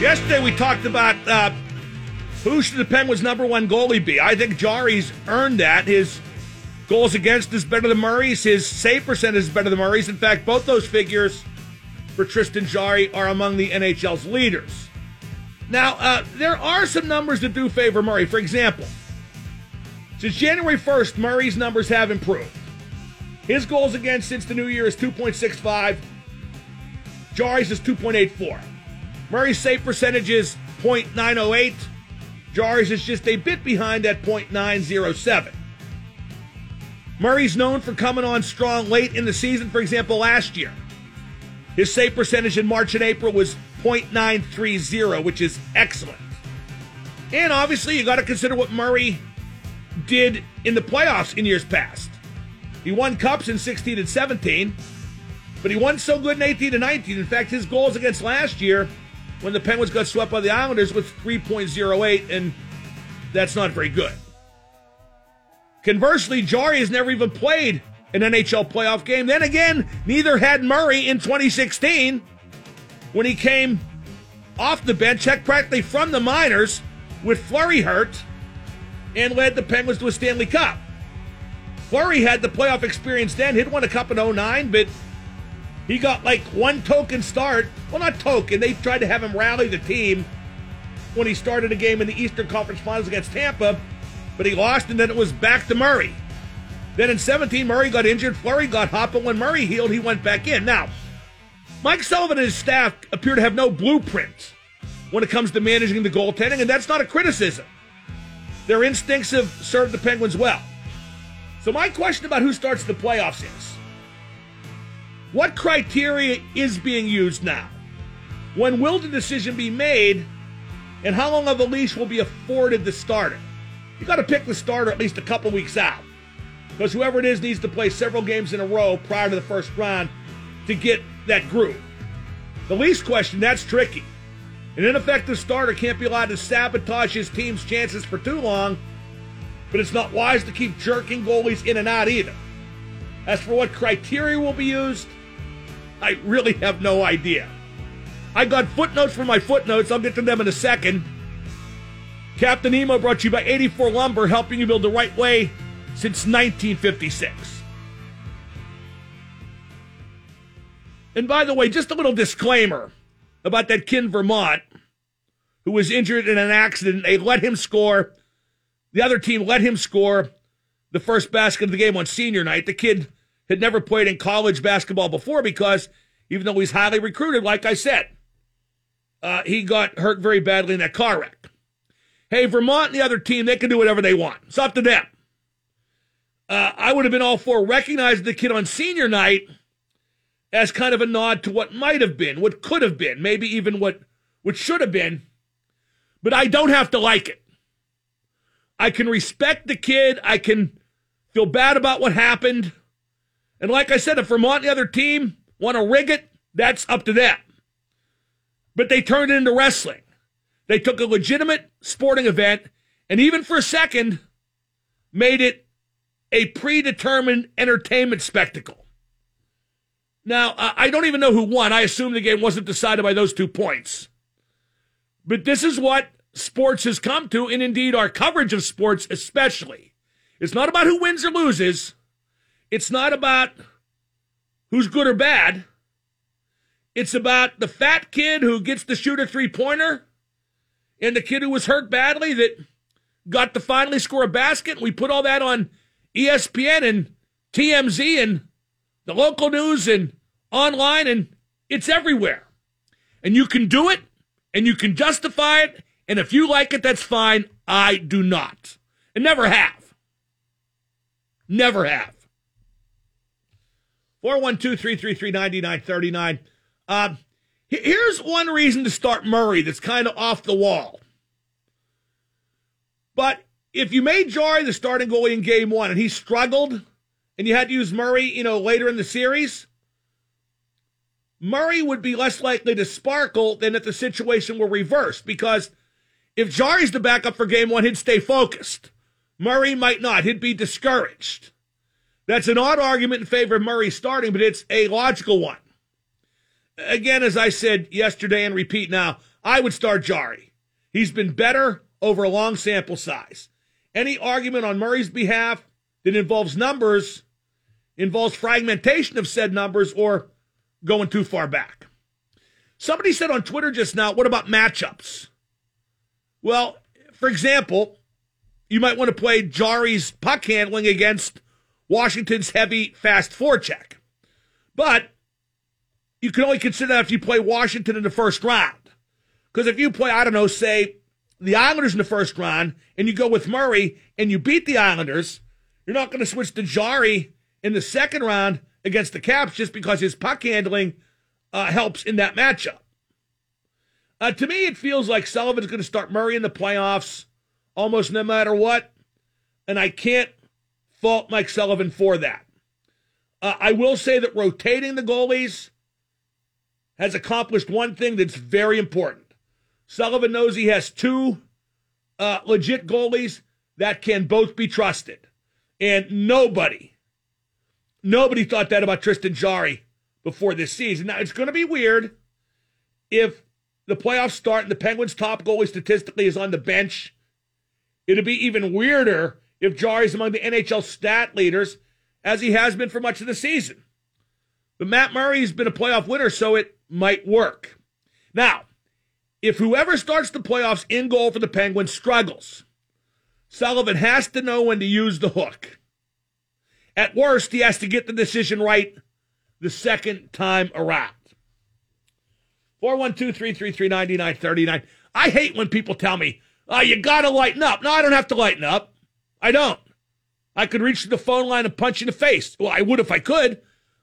Yesterday we talked about uh, who should the Penguins' number one goalie be. I think Jarry's earned that. His goals against is better than Murray's. His save percentage is better than Murray's. In fact, both those figures for Tristan Jarry are among the NHL's leaders. Now, uh, there are some numbers that do favor Murray. For example, since January 1st, Murray's numbers have improved. His goals against since the new year is 2.65. Jarry's is 2.84. Murray's save percentage is .908. Jarry's is just a bit behind at .907. Murray's known for coming on strong late in the season. For example, last year, his save percentage in March and April was .930, which is excellent. And obviously, you got to consider what Murray did in the playoffs in years past. He won cups in 16 and 17, but he won so good in 18 and 19. In fact, his goals against last year when the Penguins got swept by the Islanders with 3.08, and that's not very good. Conversely, Jarry has never even played an NHL playoff game. Then again, neither had Murray in 2016 when he came off the bench, checked practically from the minors with Fleury hurt, and led the Penguins to a Stanley Cup. Fleury had the playoff experience then. He'd won a cup in 09, but he got like one token start. Well, not token. They tried to have him rally the team when he started a game in the Eastern Conference Finals against Tampa, but he lost, and then it was back to Murray. Then in 17, Murray got injured. Fleury got hot, but when Murray healed, he went back in. Now, Mike Sullivan and his staff appear to have no blueprint when it comes to managing the goaltending, and that's not a criticism. Their instincts have served the Penguins well. So, my question about who starts the playoffs is what criteria is being used now? When will the decision be made? And how long of a leash will be afforded the starter? You got to pick the starter at least a couple weeks out. Because whoever it is needs to play several games in a row prior to the first round to get that groove. The least question, that's tricky. An ineffective starter can't be allowed to sabotage his team's chances for too long, but it's not wise to keep jerking goalies in and out either. As for what criteria will be used, I really have no idea. I got footnotes for my footnotes. I'll get to them in a second. Captain Emo brought to you by 84 Lumber, helping you build the right way since 1956. And by the way, just a little disclaimer about that kid in Vermont who was injured in an accident. They let him score. The other team let him score the first basket of the game on senior night. The kid had never played in college basketball before because even though he's highly recruited, like I said, uh, he got hurt very badly in that car wreck. Hey, Vermont and the other team, they can do whatever they want. It's up to them. Uh, I would have been all for recognizing the kid on senior night as kind of a nod to what might have been, what could have been, maybe even what, what should have been. But I don't have to like it. I can respect the kid. I can feel bad about what happened. And like I said, if Vermont and the other team want to rig it, that's up to them. But they turned it into wrestling. They took a legitimate sporting event and even for a second made it a predetermined entertainment spectacle. Now, I don't even know who won. I assume the game wasn't decided by those two points. But this is what sports has come to, and indeed our coverage of sports especially. It's not about who wins or loses. It's not about who's good or bad. It's about the fat kid who gets to shoot a three pointer and the kid who was hurt badly that got to finally score a basket. We put all that on ESPN and TMZ and the local news and online, and it's everywhere. And you can do it and you can justify it. And if you like it, that's fine. I do not. And never have. Never have. 412 333 9939. Uh, here's one reason to start Murray that's kind of off the wall. But if you made Jarry the starting goalie in game one and he struggled and you had to use Murray, you know, later in the series, Murray would be less likely to sparkle than if the situation were reversed because if Jarry's the backup for game one, he'd stay focused. Murray might not. He'd be discouraged. That's an odd argument in favor of Murray starting, but it's a logical one. Again, as I said yesterday and repeat now, I would start Jarry. He's been better over a long sample size. Any argument on Murray's behalf that involves numbers involves fragmentation of said numbers or going too far back. Somebody said on Twitter just now, what about matchups? Well, for example, you might want to play Jarry's puck handling against Washington's heavy fast forecheck. But you can only consider that if you play Washington in the first round. Because if you play, I don't know, say the Islanders in the first round and you go with Murray and you beat the Islanders, you're not going to switch to Jarry in the second round against the Caps just because his puck handling uh, helps in that matchup. Uh, to me, it feels like Sullivan's going to start Murray in the playoffs almost no matter what, and I can't fault Mike Sullivan for that. Uh, I will say that rotating the goalies has accomplished one thing that's very important. Sullivan knows he has two uh, legit goalies that can both be trusted. And nobody Nobody thought that about Tristan Jarry before this season. Now, it's going to be weird if the playoffs start and the Penguins' top goalie statistically is on the bench. It'd be even weirder if Jarry's among the NHL stat leaders, as he has been for much of the season. But Matt Murray's been a playoff winner, so it might work. Now, if whoever starts the playoffs in goal for the Penguins struggles, Sullivan has to know when to use the hook. At worst, he has to get the decision right the second time around. 412 333 9939. I hate when people tell me, oh, you got to lighten up. No, I don't have to lighten up. I don't. I could reach the phone line and punch you in the face. Well, I would if I could.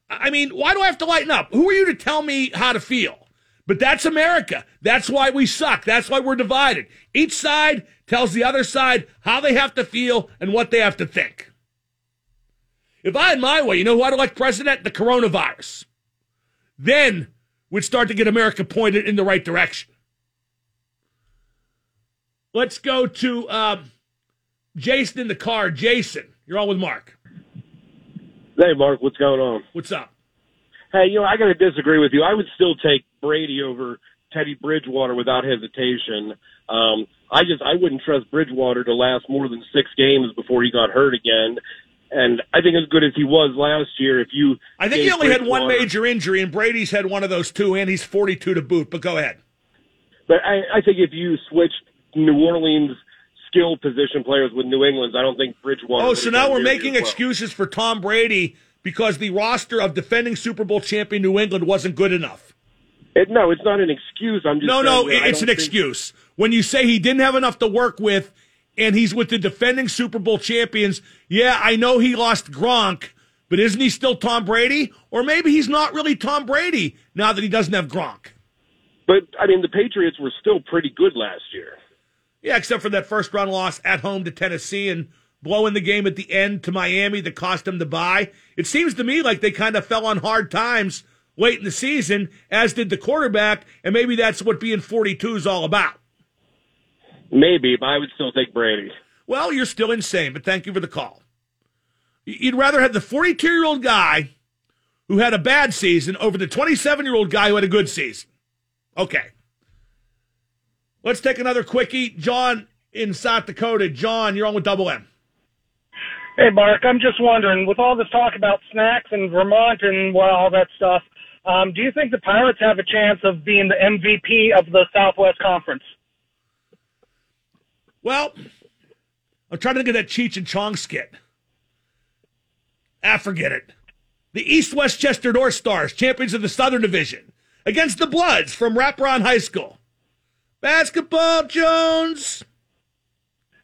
I mean, why do I have to lighten up? Who are you to tell me how to feel? But that's America. That's why we suck. That's why we're divided. Each side tells the other side how they have to feel and what they have to think. If I had my way, you know who I'd elect president? The coronavirus. Then we'd start to get America pointed in the right direction. Let's go to um, Jason in the car. Jason, you're on with Mark. Hey, Mark, what's going on? What's up? Hey, you know, I got to disagree with you. I would still take Brady over Teddy Bridgewater without hesitation. Um, I just I wouldn't trust Bridgewater to last more than six games before he got hurt again. And I think as good as he was last year, if you, I think he only had one major injury, and Brady's had one of those two, and he's forty-two to boot. But go ahead. But I, I think if you switched New Orleans skill position players with New England's, I don't think Bridgewater. Oh, so now we're making well. excuses for Tom Brady because the roster of defending Super Bowl champion New England wasn't good enough. It, no, it's not an excuse. I'm just no, no. It's an think... excuse when you say he didn't have enough to work with and he's with the defending Super Bowl champions. Yeah, I know he lost Gronk, but isn't he still Tom Brady? Or maybe he's not really Tom Brady now that he doesn't have Gronk. But I mean, the Patriots were still pretty good last year. Yeah, except for that first round loss at home to Tennessee and blowing the game at the end to Miami that cost them the bye. It seems to me like they kind of fell on hard times late in the season, as did the quarterback, and maybe that's what being 42 is all about. Maybe, but I would still take Brady. Well, you're still insane, but thank you for the call. You'd rather have the 42 year old guy who had a bad season over the 27 year old guy who had a good season. Okay. Let's take another quickie. John in South Dakota. John, you're on with Double M. Hey, Mark. I'm just wondering, with all this talk about snacks in Vermont and well, all that stuff, um, do you think the Pirates have a chance of being the MVP of the Southwest Conference? Well, I'm trying to think of that Cheech and Chong skit. Ah, forget it. The East Westchester North Stars, champions of the Southern Division, against the Bloods from Wrap-Around High School. Basketball Jones.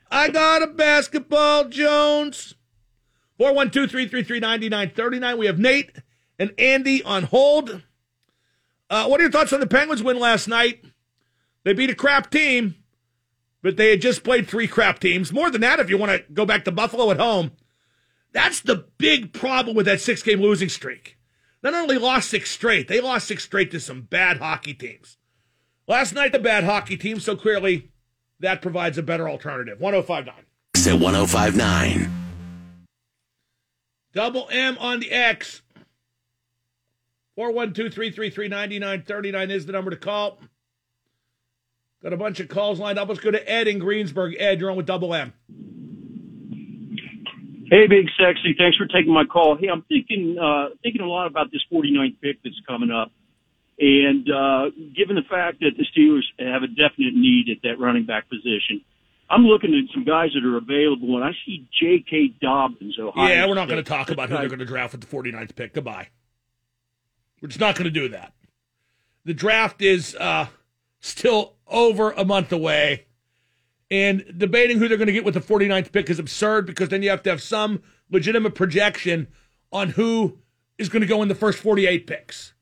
I got a basketball Jones. 412 333 9939. We have Nate and Andy on hold. Uh, what are your thoughts on the Penguins win last night? They beat a crap team but they had just played three crap teams. More than that, if you want to go back to Buffalo at home, that's the big problem with that six game losing streak. not only lost six straight, they lost six straight to some bad hockey teams. Last night, the bad hockey team, so clearly that provides a better alternative. 1059. At 1059. Double M on the X. 412 333 9939 is the number to call. Got a bunch of calls lined up. Let's go to Ed in Greensburg. Ed, you're on with Double M. Hey, Big Sexy. Thanks for taking my call. Hey, I'm thinking uh, thinking a lot about this 49th pick that's coming up. And uh, given the fact that the Steelers have a definite need at that running back position, I'm looking at some guys that are available, and I see J.K. Dobbins, Ohio. Yeah, we're not going to talk about who they're going to draft with the 49th pick. Goodbye. We're just not going to do that. The draft is uh, still over a month away, and debating who they're going to get with the 49th pick is absurd because then you have to have some legitimate projection on who is going to go in the first 48 picks.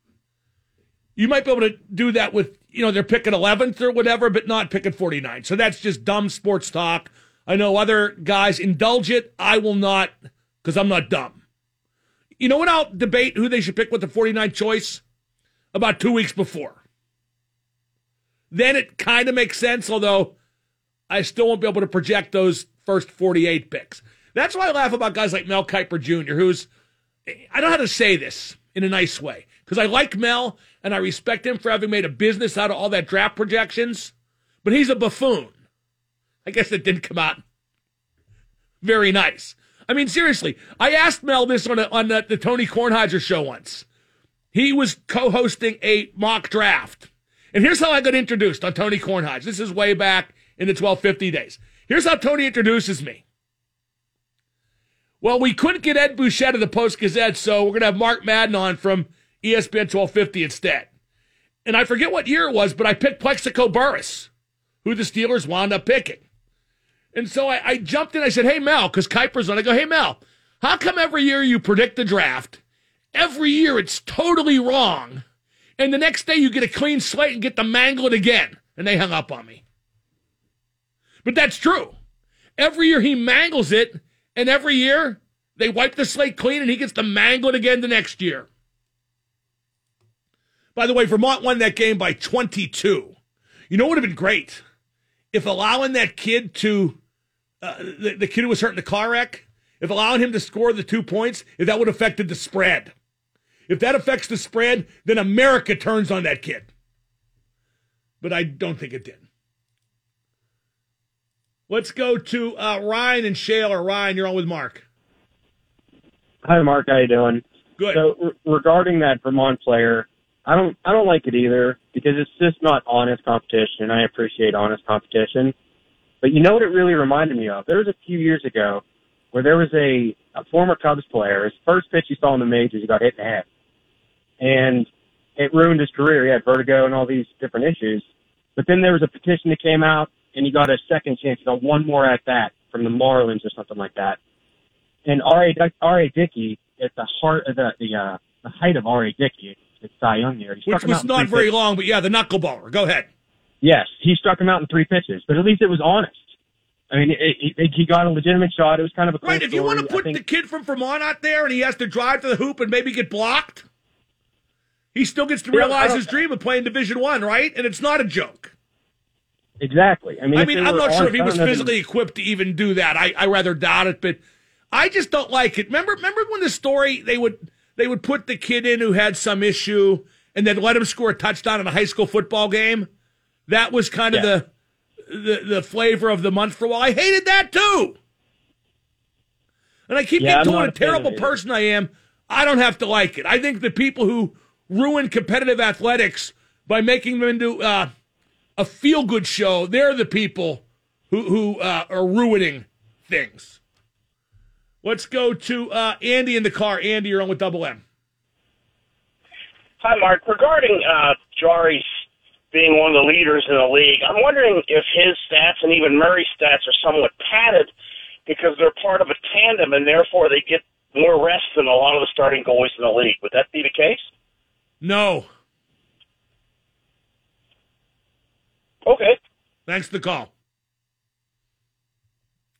You might be able to do that with, you know, they're picking 11th or whatever, but not picking 49. So that's just dumb sports talk. I know other guys indulge it. I will not because I'm not dumb. You know what? I'll debate who they should pick with the 49th choice about two weeks before. Then it kind of makes sense, although I still won't be able to project those first 48 picks. That's why I laugh about guys like Mel Kiper Jr., who's, I don't know how to say this in a nice way, because I like Mel and I respect him for having made a business out of all that draft projections, but he's a buffoon. I guess it didn't come out very nice. I mean, seriously, I asked Mel this on, a, on the, the Tony Kornheiser show once. He was co hosting a mock draft. And here's how I got introduced on Tony Kornheiser. This is way back in the 1250 days. Here's how Tony introduces me. Well, we couldn't get Ed Bouchette of the Post Gazette, so we're going to have Mark Madden on from ESPN 1250 instead. And I forget what year it was, but I picked Plaxico Burress, who the Steelers wound up picking. And so I, I jumped in. I said, Hey, Mel, because Kiper's on. I go, Hey, Mel, how come every year you predict the draft? Every year it's totally wrong. And the next day you get a clean slate and get to mangle it again. And they hung up on me. But that's true. Every year he mangles it, and every year they wipe the slate clean and he gets to mangle it again the next year. By the way, Vermont won that game by 22. You know what would have been great? If allowing that kid to, uh, the, the kid who was hurt in the car wreck, if allowing him to score the two points, if that would have affected the spread. If that affects the spread, then America turns on that kid. But I don't think it did. Let's go to uh, Ryan and Shale. Or Ryan, you're on with Mark. Hi, Mark. How you doing? Good. So re- regarding that Vermont player, I don't I don't like it either because it's just not honest competition, and I appreciate honest competition. But you know what it really reminded me of? There was a few years ago where there was a, a former Cubs player. His first pitch he saw in the majors, he got hit in the head, and it ruined his career. He had vertigo and all these different issues. But then there was a petition that came out, and he got a second chance. He got one more at bat from the Marlins or something like that. And R.A. R.A. Dickey at the heart of the the, uh, the height of R.A. Dickey, it's Cy Young. He Which was not very long, but yeah, the knuckleballer. Go ahead. Yes, he struck him out in three pitches, but at least it was honest. I mean, it, it, he got a legitimate shot. It was kind of a cool Right. If you story. want to put think- the kid from Vermont out there and he has to drive to the hoop and maybe get blocked, he still gets to realize his dream of playing Division One, right? And it's not a joke. exactly. I mean, I mean, I'm not sure if he was physically equipped to even do that. I, I rather doubt it, but I just don't like it. Remember, remember when the story they would they would put the kid in who had some issue and then let him score a touchdown in a high school football game? That was kind of Yeah. the, the the flavor of the month for a while. I hated that too. And I keep Yeah, I'm told not a a fan of terrible person I am. I don't have to like it. I think the people who ruin competitive athletics by making them into uh, a feel good show, they're the people who, who uh, are ruining things. Let's go to uh, Andy in the car. Andy, you're on with Double M. Hi, Mark. Regarding uh, Jarry's being one of the leaders in the league, I'm wondering if his stats and even Murray's stats are somewhat padded because they're part of a tandem and therefore they get more rest than a lot of the starting goalies in the league. Would that be the case? No. Okay. Thanks for the call.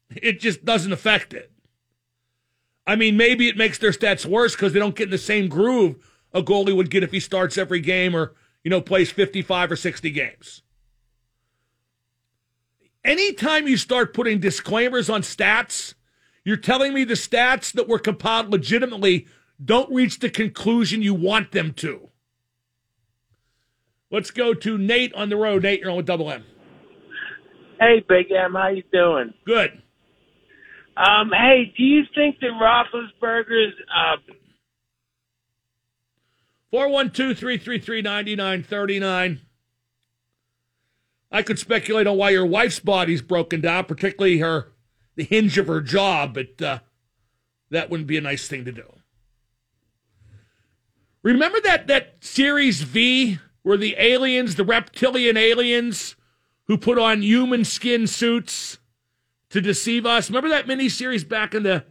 It just doesn't affect it. I mean, maybe it makes their stats worse because they don't get in the same groove a goalie would get if he starts every game or, you know, plays 55 or 60 games. Anytime you start putting disclaimers on stats, you're telling me the stats that were compiled legitimately don't reach the conclusion you want them to. Let's go to Nate on the road. Nate, you're on with Double M. Hey, Big M, how you doing? Good. Um, hey, do you think that Roethlisberger's uh, 412 333 9939. I could speculate on why your wife's body's broken down, particularly her the hinge of her jaw, but uh, that wouldn't be a nice thing to do. Remember that that series V where the aliens, the reptilian aliens, who put on human skin suits to deceive us? Remember that mini series back in the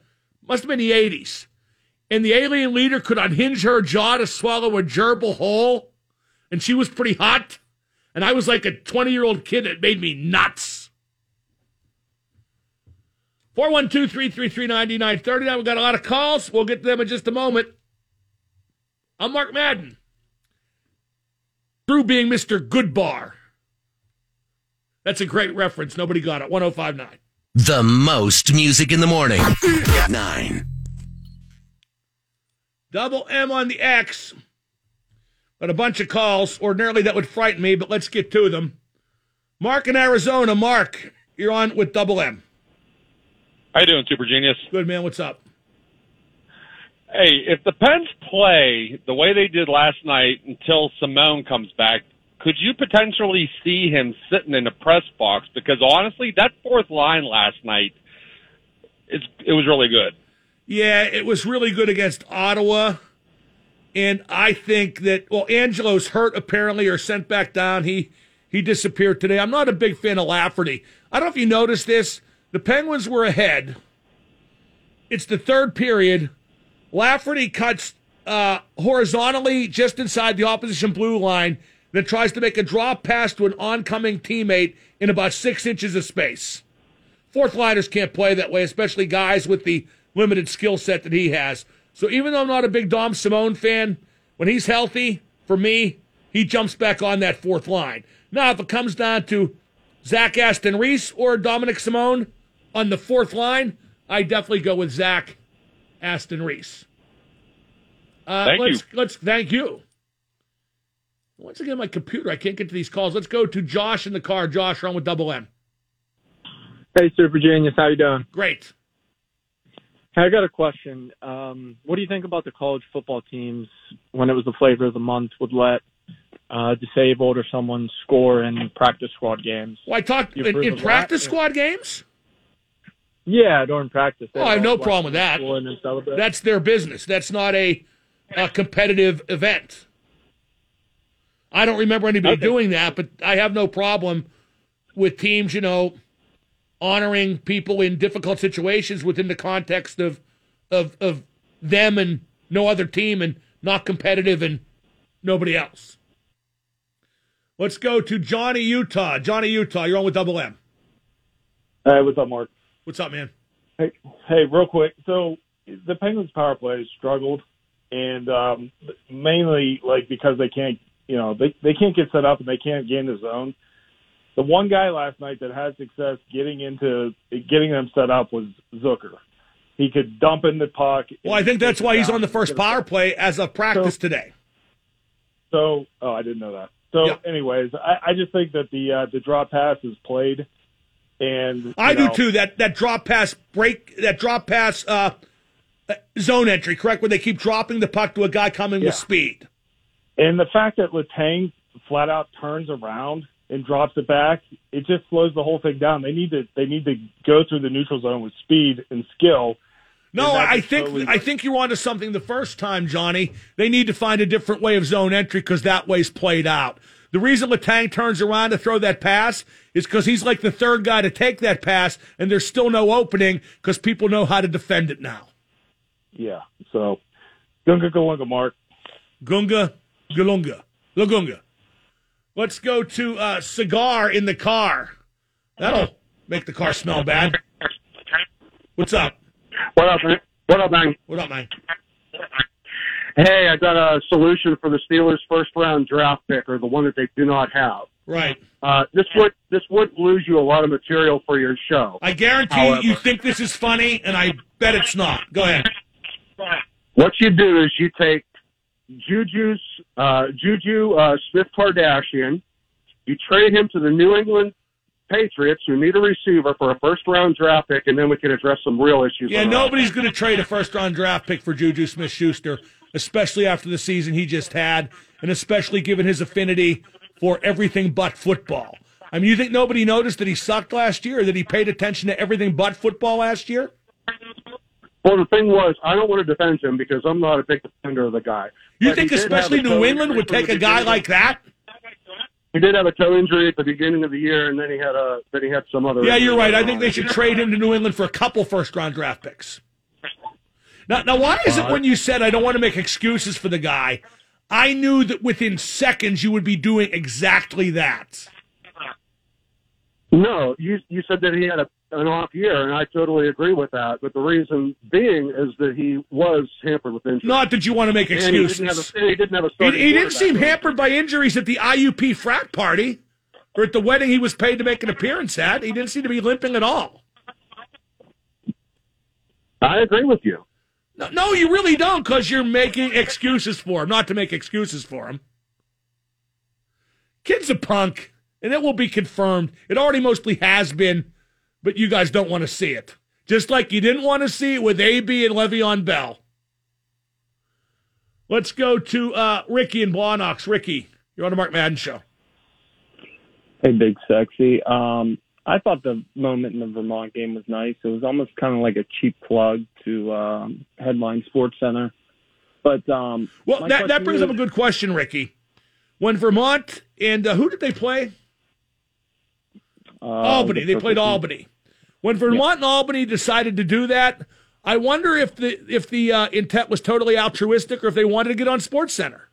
must have been the eighties, and the alien leader could unhinge her jaw to swallow a gerbil whole, and she was pretty hot, and I was like a twenty year old kid. It made me nuts. 412 333 9939. We've got a lot of calls. We'll get to them in just a moment. I'm Mark Madden. Through being Mr. Goodbar. That's a great reference. Nobody got it. 1059. The most music in the morning. 9. Double M on the X. But a bunch of calls. Ordinarily that would frighten me, but let's get to them. Mark in Arizona. Mark, you're on with Double M. How you doing, Super Genius? Good man. What's up? Hey, if the Pens play the way they did last night until Simon comes back, could you potentially see him sitting in the press box? Because honestly, that fourth line last night, it's, it was really good. Yeah, it was really good against Ottawa. And I think that well, Angello's hurt apparently or sent back down. He he disappeared today. I'm not a big fan of Lafferty. I don't know if you noticed this. The Penguins were ahead. It's the third period. Lafferty cuts uh, horizontally just inside the opposition blue line, then tries to make a drop pass to an oncoming teammate in about six inches of space. Fourth liners can't play that way, especially guys with the limited skill set that he has. So even though I'm not a big Dom Simon fan, when he's healthy, for me, he jumps back on that fourth line. Now, if it comes down to Zach Aston Reese or Dominik Simon on the fourth line, I definitely go with Zach Aston Reese. Uh, Thank let's, you. Let's thank you. Once again, my computer, I can't get to these calls. Let's go to Josh in the car. Josh, on with double M. Hey, Super Genius, how you doing? Great. Hey, I got a question. Um, what do you think about the college football teams when it was the flavor of the month would let uh, disabled or someone score in practice squad games? Well, I talked in, in of that? practice squad games. Yeah, during practice. Oh, I have no problem with that. Score and then celebrate. That's their business. That's not a, a competitive event. I don't remember anybody Okay. doing that, but I have no problem with teams, you know, honoring people in difficult situations within the context of of of them and no other team and not competitive and nobody else. Let's go to Johnny Utah. Johnny Utah, you're on with Double M. Hey, what's up, Mark? What's up, man? Hey, hey, real quick. So the Penguins' power play has struggled, and um, mainly like because they can't, you know, they they can't get set up and they can't gain the zone. The one guy last night that had success getting into getting them set up was Zucker. He could dump in the puck. Well, I think that's why he's on the first power play as of practice today. So, oh, I didn't know that. So, Yeah. anyways, I, I just think that the uh, the drop pass is played, and I you do too. That that drop pass break, that drop pass uh, uh, zone entry, correct? Where they keep dropping the puck to a guy coming Yeah. with speed. And the fact that Letang flat out turns around and drops it back, it just slows the whole thing down. They need to they need to go through the neutral zone with speed and skill. No, I think totally- I think you're onto something the first time, Johnny. They need to find a different way of zone entry because that way's played out. The reason Letang turns around to throw that pass is because he's like the third guy to take that pass, and there's still no opening because people know how to defend it now. Yeah. So Gunga Galunga Mark. Gunga, Galunga, Lagunga. Let's go to uh, cigar in the car. That'll make the car smell bad. What's up? What up, man? What up, man? What up, man? hey, I got a solution for the Steelers' first round draft pick, or the one that they do not have. Right. Uh, this would this would lose you a lot of material for your show. I guarantee However. you think this is funny, and I bet it's not. Go ahead. What you do is you take Juju's uh, Juju uh, Smith Kardashian, you trade him to the New England Patriots, who need a receiver for a first round draft pick, and then we can address some real issues. Yeah, nobody's going to trade a first round draft pick for Juju Smith Schuster, especially after the season he just had, and especially given his affinity for everything but football. I mean, you think nobody noticed that he sucked last year, or that he paid attention to everything but football last year? Well, the thing was, I don't want to defend him because I'm not a big defender of the guy. You But think he did have especially New England would take a guy like that? He did have a toe injury at the beginning of the year, and then he had a then he had some other. Yeah, you're right. I think they should trade him to New England for a couple first round draft picks. Now, now, why is it uh, when you said I don't want to make excuses for the guy, I knew that within seconds you would be doing exactly that. No, you you said that he had a, an off year, and I totally agree with that. But the reason being is that he was hampered with injuries. Not that you want to make And he didn't excuses. have a, he didn't have a He, he didn't seem hampered by injuries at the IUP frat party or at the wedding he was paid to make an appearance at. He didn't seem to be limping at all. I agree with you. No, no you really don't because you're making excuses for him, not to make excuses for him. Kid's a punk, and it will be confirmed. It already mostly has been, but you guys don't want to see it. Just like you didn't want to see it with AB and Le'Veon Bell. Let's go to uh, Ricky and Blawnox. Ricky, you're on the Mark Madden Show. Hey, Big Sexy. Um, I thought the moment in the Vermont game was nice. It was almost kind of like a cheap plug to um, Headline Sports Center. But um, Well, that, that brings is- up a good question, Ricky. When Vermont and uh, who did they play? uh, Albany. the They played Albany. When Vermont and Albany decided to do that, I wonder if the if the uh, intent was totally altruistic or if they wanted to get on Sports Center.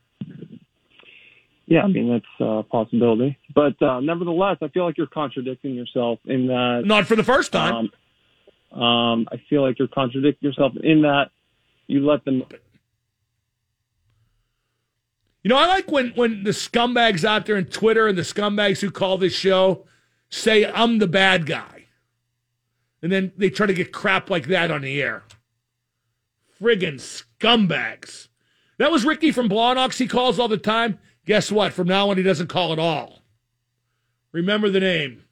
Yeah, I mean that's a possibility. But uh, nevertheless, I feel like you're contradicting yourself in that. Not for the first time. Um, um, I feel like you're contradicting yourself in that you let them. You know, I like when when the scumbags out there in Twitter and the scumbags who call this show say I'm the bad guy, and then they try to get crap like that on the air. Friggin' scumbags. That was Ricky from Blawnox. He calls all the time. Guess what? From now on, he doesn't call at all. Remember the name.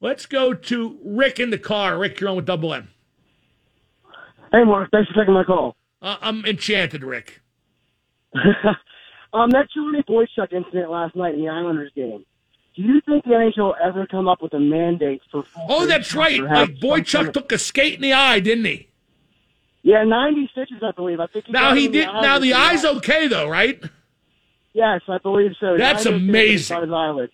Let's go to Rick in the car. Rick, you're on with Double M. Hey, Mark. Thanks for taking my call. Uh, I'm enchanted, Rick. um, that Johnny Boychuk incident last night in the Islanders game. Do you think the NHL will ever come up with a mandate for? Oh, that's right. Like Boychuk took a skate in the eye, didn't he? Yeah, ninety stitches, I believe. I think. He Now he did. eye Now the uh, eye's eye. okay though, right? Yes, I believe so. That's amazing. his eyelid.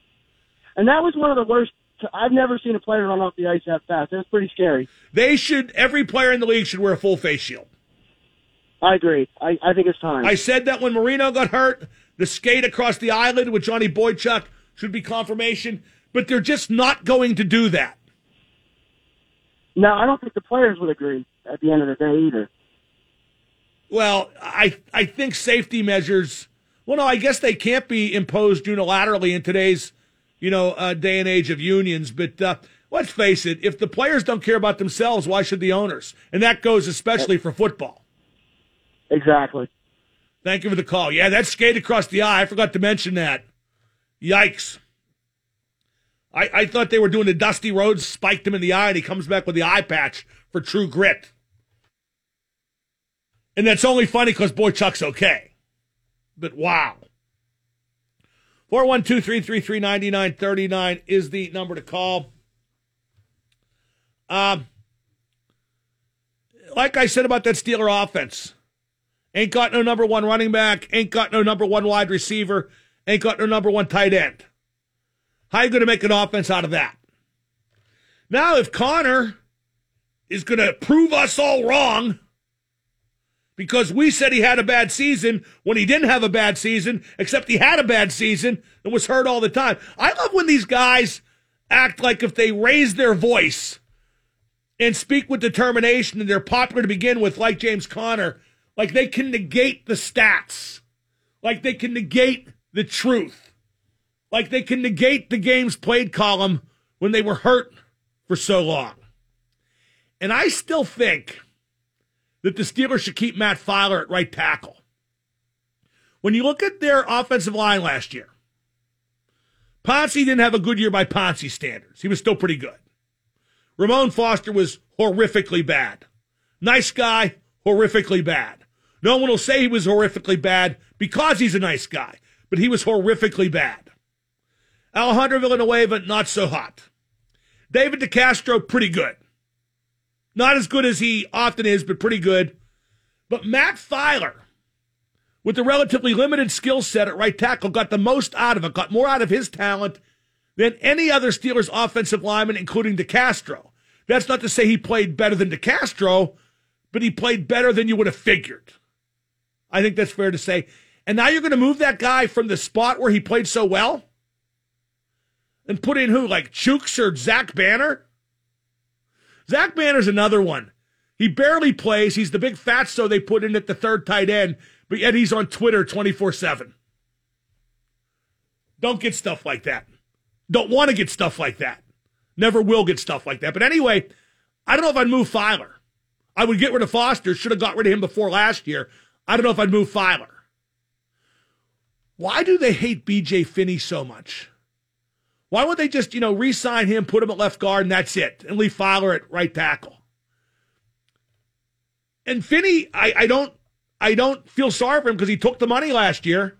And that was one of the worst. I've never seen a player run off the ice that fast. Was pretty scary. They should. Every player in the league should wear a full face shield. I agree. I, I think it's time. I said that when Marino got hurt, the skate across the eyelid with Johnny Boychuk should be confirmation, but they're just not going to do that. no, I don't think the players would agree at the end of the day either. Well, I I think safety measures. Well, no, I guess they can't be imposed unilaterally in today's, you know, uh, day and age of unions. But uh, let's face it: if the players don't care about themselves, why should the owners? And that goes especially for football. Exactly. Thank you for the call. Yeah, that skate across the eye. I forgot to mention that. Yikes. I, I thought they were doing the Dusty Rhodes, spiked him in the eye, and he comes back with the eye patch for true grit. And that's only funny because Boychuk's okay. But wow. 412 333 9939 is the number to call. Um, like I said about that Steeler offense, ain't got no number one running back, ain't got no number one wide receiver, ain't got no number one tight end. How you going to make an offense out of that? Now, if Conner is going to prove us all wrong because we said he had a bad season when he didn't have a bad season, except he had a bad season and was hurt all the time. I love when these guys act like if they raise their voice and speak with determination and they're popular to begin with, like James Conner, like they can negate the stats, like they can negate the truth, like they can negate the games played column when they were hurt for so long. And I still think that the Steelers should keep Matt Feiler at right tackle. When you look at their offensive line last year, Pouncey didn't have a good year by Pouncey standards. He was still pretty good. Ramon Foster was horrifically bad. Nice guy, horrifically bad. No one will say he was horrifically bad because he's a nice guy, but he was horrifically bad. Alejandro Villanueva, not so hot. David DeCastro, pretty good. Not as good as he often is, but pretty good. But Matt Feiler, with the relatively limited skill set at right tackle, got the most out of it, got more out of his talent than any other Steelers offensive lineman, including DeCastro. That's not to say he played better than DeCastro, but he played better than you would have figured. I think that's fair to say. And now you're going to move that guy from the spot where he played so well and put in who, like Chooks or Zach Banner? Zach Banner's another one. He barely plays. He's the big fatso they put in at the third tight end, but yet he's on Twitter 24 7. Don't get stuff like that. Don't want to get stuff like that. Never will get stuff like that. But anyway, I don't know if I'd move Feiler. I would get rid of Foster. Should have got rid of him before last year. I don't know if I'd move Feiler. Why do they hate BJ Finney so much? Why would they just, you know, re-sign him, put him at left guard, and that's it, and leave Fowler at right tackle? And Finney, I, I don't, I don't feel sorry for him because he took the money last year,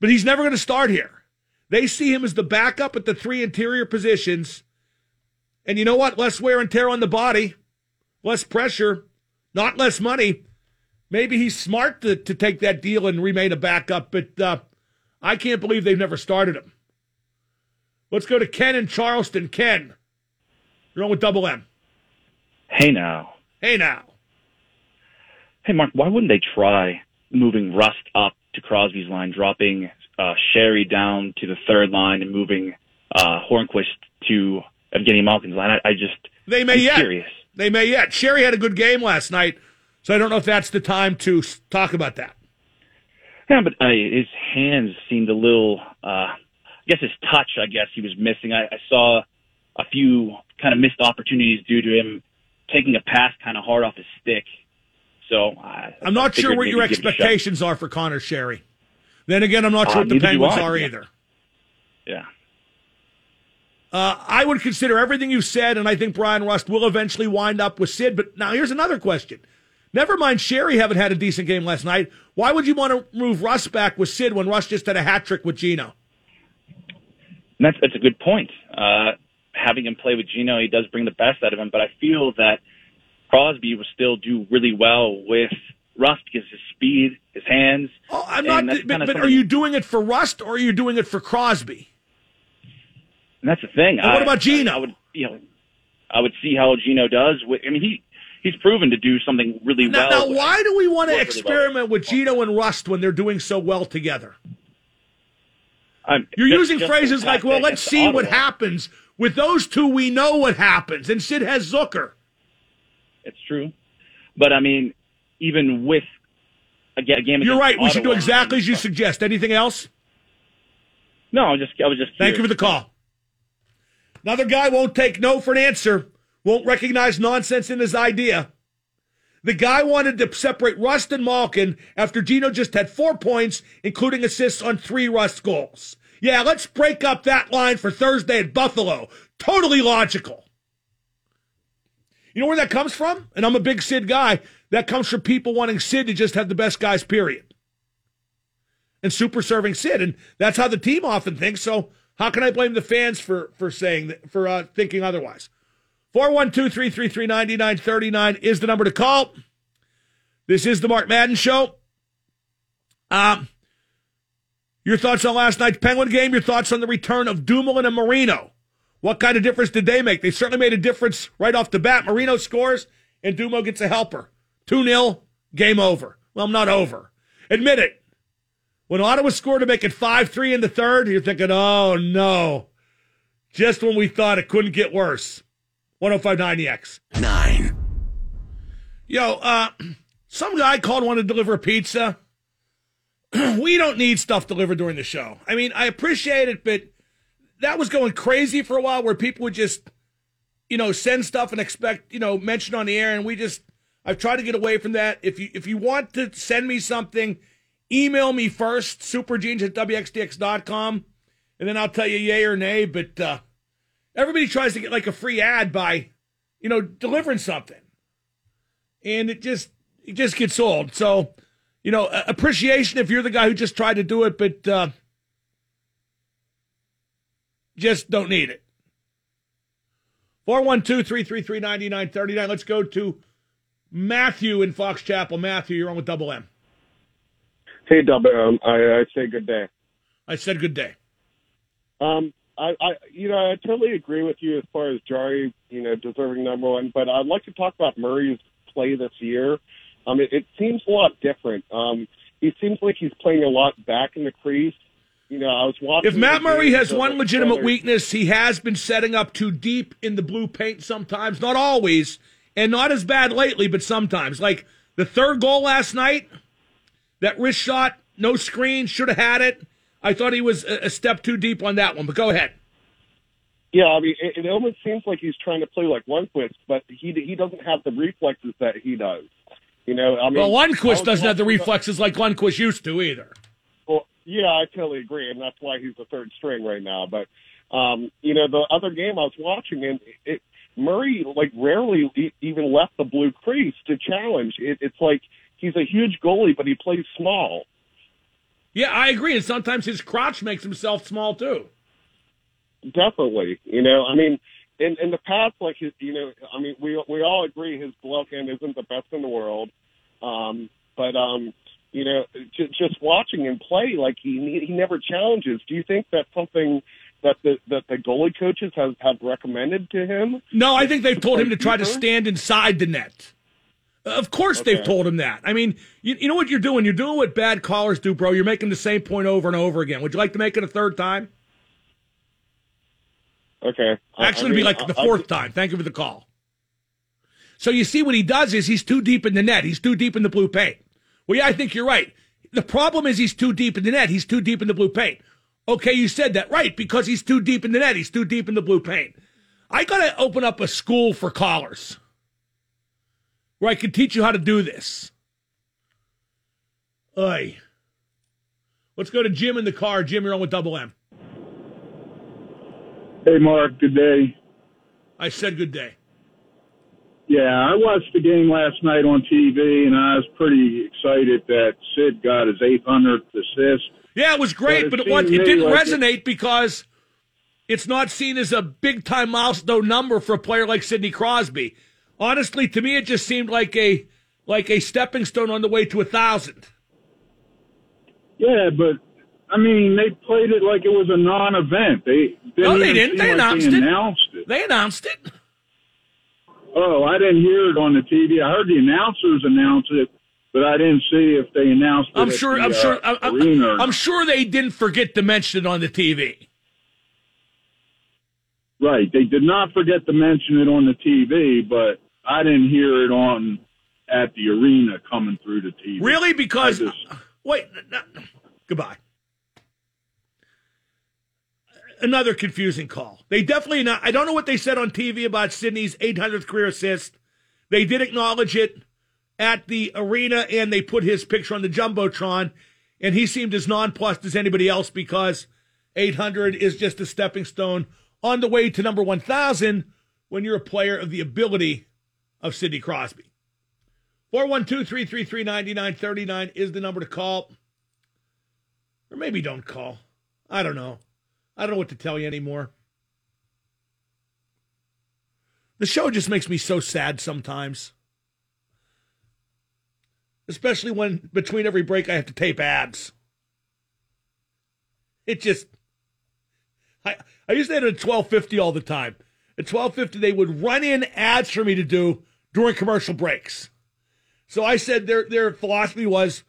but he's never going to start here. They see him as the backup at the three interior positions. And you know what? Less wear and tear on the body, less pressure, not less money. Maybe he's smart to, to take that deal and remain a backup, but uh, I can't believe they've never started him. Let's go to Ken in Charleston. Ken, you're on with Double M. Hey now. Hey now. Hey Mark, why wouldn't they try moving Rust up to Crosby's line, dropping uh, Sheary down to the third line and moving uh, Hornqvist to Evgeny Malkin's line. I, I just they may I'm yet. Curious. They may yet. Sheary had a good game last night, so I don't know if that's the time to talk about that. Yeah, but uh, his hands seemed a little. Uh, I guess his touch. I guess he was missing. I, I saw a few kind of missed opportunities due to him taking a pass kind of hard off his stick. So I, I'm not sure what your give it a shot. expectations are for Conor Sheary. Then again, I'm not Uh, sure what the Penguins I. are Yeah. either. Yeah. Uh, I would consider everything you said, and I think Bryan Rust will eventually wind up with Sid. But now here's another question. Never mind Sheary having had a decent game last night. Why would you want to move Russ back with Sid when Russ just had a hat trick with Gino? That's that's a good point. Uh, having him play with Gino, he does bring the best out of him. But I feel that Crosby will still do really well with Rust because his speed, his hands. Oh, I'm not. But, but are you doing it for Rust or are you doing it for Crosby? And that's the thing. What about Gino? I, I would, you know, I would see how Gino does. With, I mean, he he's proven to do something really Now, well. now why do we want to work really well. experiment with Gino and Rust when they're doing so well together? I'm- You're just- using just phrases like, "Well, let's see what happens." With those two, we know what happens, and Sid has Zucker. It's true, but I mean, even with a, game, You're right. We should do exactly as you suggest. Anything else? No, I just I was just. Thank you for the call. Another guy won't take no for an answer, won't recognize nonsense in his idea. The guy wanted to separate Rust and Malkin after Gino just had four points, including assists on three Rust goals. Yeah, let's break up that line for Thursday at Buffalo. Totally logical. You know where that comes from? And I'm a big Sid guy. That comes from people wanting Sid to just have the best guys, period. And super serving Sid. And that's how the team often thinks. So how can I blame the fans for, for saying that, for uh, thinking otherwise? 412-333-9939 is the number to call. This is the Mark Madden Show. Um, your thoughts on last night's Penguin game, your thoughts on the return of Dumoulin and Marino. What kind of difference did they make? They certainly made a difference right off the bat. Marino scores and Dumo gets a helper. 2 0, game over. Well, not over. Admit it. When Ottawa scored to make it 5 3 in the third, you're thinking, oh no. Just when we thought it couldn't get worse. 1059 The X. Nine. Yo, uh, some guy called wanted to deliver a pizza. we don't need stuff delivered during the show. I mean, I appreciate it, but that was going crazy for a while where people would just, you know, send stuff and expect, you know, mention on the air. And we just, I've tried to get away from that. If you, if you want to send me something, email me first, superjeans at WXDX.com, and then I'll tell you yay or nay. But, uh, everybody tries to get like a free ad by, you know, delivering something. And it just, it just gets old. So, you know, appreciation if you're the guy who just tried to do it, but, uh, just don't need it. 412 333 9939. Let's go to Matthew in Fox Chapel. Matthew, you're on with Double M. Hey, Double M. I, I say good day. I said good day. Um, I, I, you know, I totally agree with you as far as Jarry, you know, deserving number one. But I'd like to talk about Murray's play this year. Um, it, it seems a lot different. Um, he seems like he's playing a lot back in the crease. You know, I was watching. If Matt Murray has one legitimate Steelers. weakness, he has been setting up too deep in the blue paint sometimes, not always, and not as bad lately, but sometimes. Like the third goal last night, that wrist shot, no screen, should have had it. I thought he was a, a step too deep on that one, but go ahead. Yeah, I mean, it, it almost seems like he's trying to play like Lundqvist, but he he doesn't have the reflexes that he does. You know, I mean, well, Lundqvist doesn't have the reflexes like Lundqvist used to either. Well, yeah, I totally agree, and that's why he's the third string right now. But um, you know, the other game I was watching, and it, Murray like rarely even left the blue crease to challenge. It, it's like he's a huge goalie, but he plays small. Yeah, I agree, and sometimes his crotch makes himself small too. Definitely, you know. I mean, in in the past, like his, you know, I mean, we we all agree his glove hand isn't the best in the world, um, but um, you know, just, just watching him play, like he he never challenges. Do you think that's something that the that the goalie coaches have have recommended to him? No, I think they've told him to try to stand inside the net. Of course, they've told him that. I mean, you, you know what you're doing? You're doing what bad callers do, bro. You're making the same point over and over again. Would you like to make it a third time? Okay, Actually, I it'd be mean, like the I- I- fourth time. Thank you for the call. So you see what he does is he's too deep in the net. He's too deep in the blue paint. Well, yeah, I think you're right. The problem is he's too deep in the net. He's too deep in the blue paint. Okay, you said that right because he's too deep in the net. He's too deep in the blue paint. I got to open up a school for callers where I can teach you how to do this. Oy. Let's go to Jim in the car. Jim, you're on with Double M. Hey, Mark. Good day. I said good day. Yeah, I watched the game last night on TV, and I was pretty excited that Sid got his 800th assist. Yeah, it was great, But but it it, it didn't like resonate because it's not seen as a big time milestone number for a player like Sidney Crosby. Honestly, to me, it just seemed like a like a stepping stone on the way to a thousand. Yeah, but I mean, they played it like it was a non-event. They didn't No, they didn't. They like announced they it. announced it. They announced it. Oh, I didn't hear it on the TV. I heard the announcers announce it, but I didn't see if they announced it. I'm sure. the, I'm uh, sure. I'm, I'm- I'm sure they didn't forget to mention it on the TV. Right. They did not forget to mention it on the TV, but I didn't hear it on at the arena coming through the TV. Really? Because just- wait, no, no. goodbye. Another confusing call. They definitely not. I don't know what they said on TV about Sidney's 800th career assist. They did acknowledge it at the arena, and they put his picture on the jumbotron, and he seemed as nonplussed as anybody else because 800 is just a stepping stone on the way to number 1,000 when you're a player of the ability of Sidney Crosby. 412 333 9939 is the number to call. Or maybe don't call. I don't know. I don't know what to tell you anymore. The show just makes me so sad sometimes. Especially when between every break I have to tape ads. It just I I used to have it at twelve fifty all the time. At twelve fifty they would run in ads for me to do during commercial breaks. So I said their their philosophy was,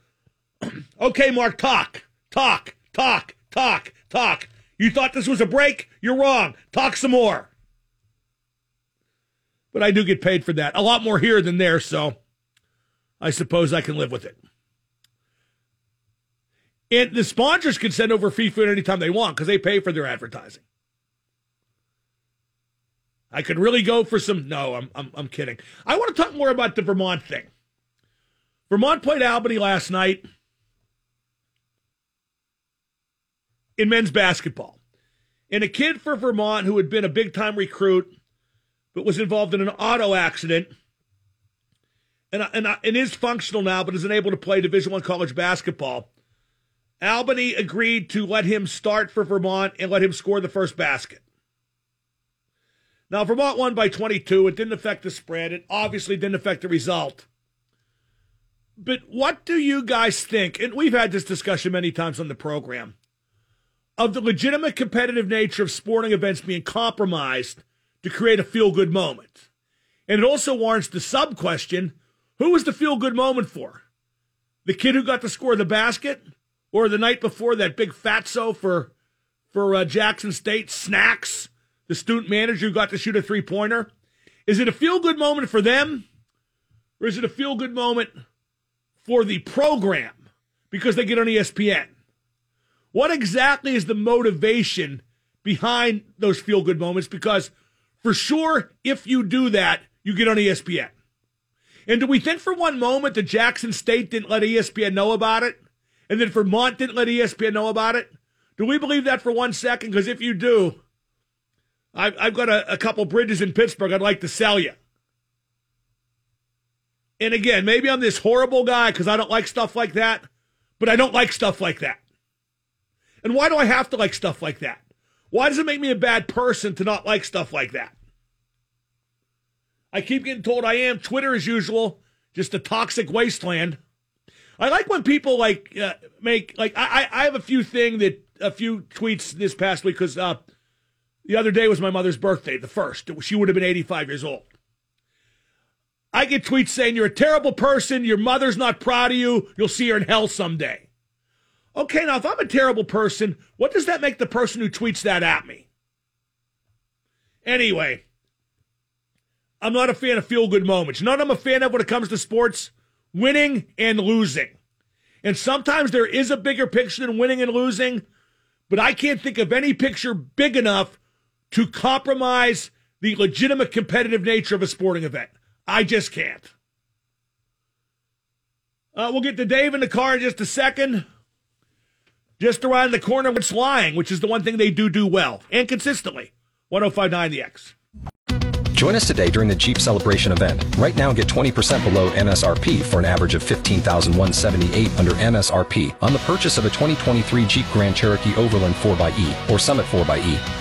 okay, Mark, talk, talk, talk, talk, talk. You thought this was a break? You're wrong. Talk some more. but I do get paid for that. A lot more here than there, so I suppose I can live with it. And the sponsors can send over free food anytime they want because they pay for their advertising. I could really go for some. No, I'm, I'm, I'm kidding. I want to talk more about the Vermont thing. Vermont played Albany last night in men's basketball. And a kid for Vermont who had been a big time recruit but was involved in an auto accident and, and, and is functional now but isn't able to play Division One college basketball. Albany agreed to let him start for Vermont and let him score the first basket. Now, Vermont won by 22. It didn't affect the spread. It obviously didn't affect the result. But what do you guys think? And we've had this discussion many times on the program of the legitimate competitive nature of sporting events being compromised to create a feel good moment. And it also warrants the sub question who was the feel good moment for? The kid who got to score the basket? Or the night before that big fatso for for uh, Jackson State snacks, the student manager who got to shoot a three pointer? Is it a feel good moment for them? Or is it a feel good moment for the program because they get on ESPN? What exactly is the motivation behind those feel good moments? Because for sure, if you do that, you get on ESPN. And do we think for one moment that Jackson State didn't let ESPN know about it? And that Vermont didn't let ESPN know about it? Do we believe that for one second? Because if you do, I've, I've got a, a couple bridges in Pittsburgh I'd like to sell you. And again, maybe I'm this horrible guy because I don't like stuff like that, but I don't like stuff like that. And why do I have to like stuff like that? Why does it make me a bad person to not like stuff like that? I keep getting told I am. Twitter, as usual, just a toxic wasteland. I like when people like uh, make like I I have a few thing that a few tweets this past week because uh, the other day was my mother's birthday, the first. She would have been 85 years old. I get tweets saying you're a terrible person. Your mother's not proud of you. You'll see her in hell someday. Okay, now if I'm a terrible person, what does that make the person who tweets that at me? Anyway, I'm not a fan of feel good moments. What I'm a fan of when it comes to sports? Winning and losing. And sometimes there is a bigger picture than winning and losing, but I can't think of any picture big enough to compromise the legitimate competitive nature of a sporting event. I just can't. Uh, we'll get to Dave in the car in just a second. Just around the corner, what's lying, which is the one thing they do do well and consistently. 1059 The X. Join us today during the Jeep Celebration event. Right now, get 20% below MSRP for an average of 15178 under MSRP on the purchase of a 2023 Jeep Grand Cherokee Overland 4xE or Summit 4xE.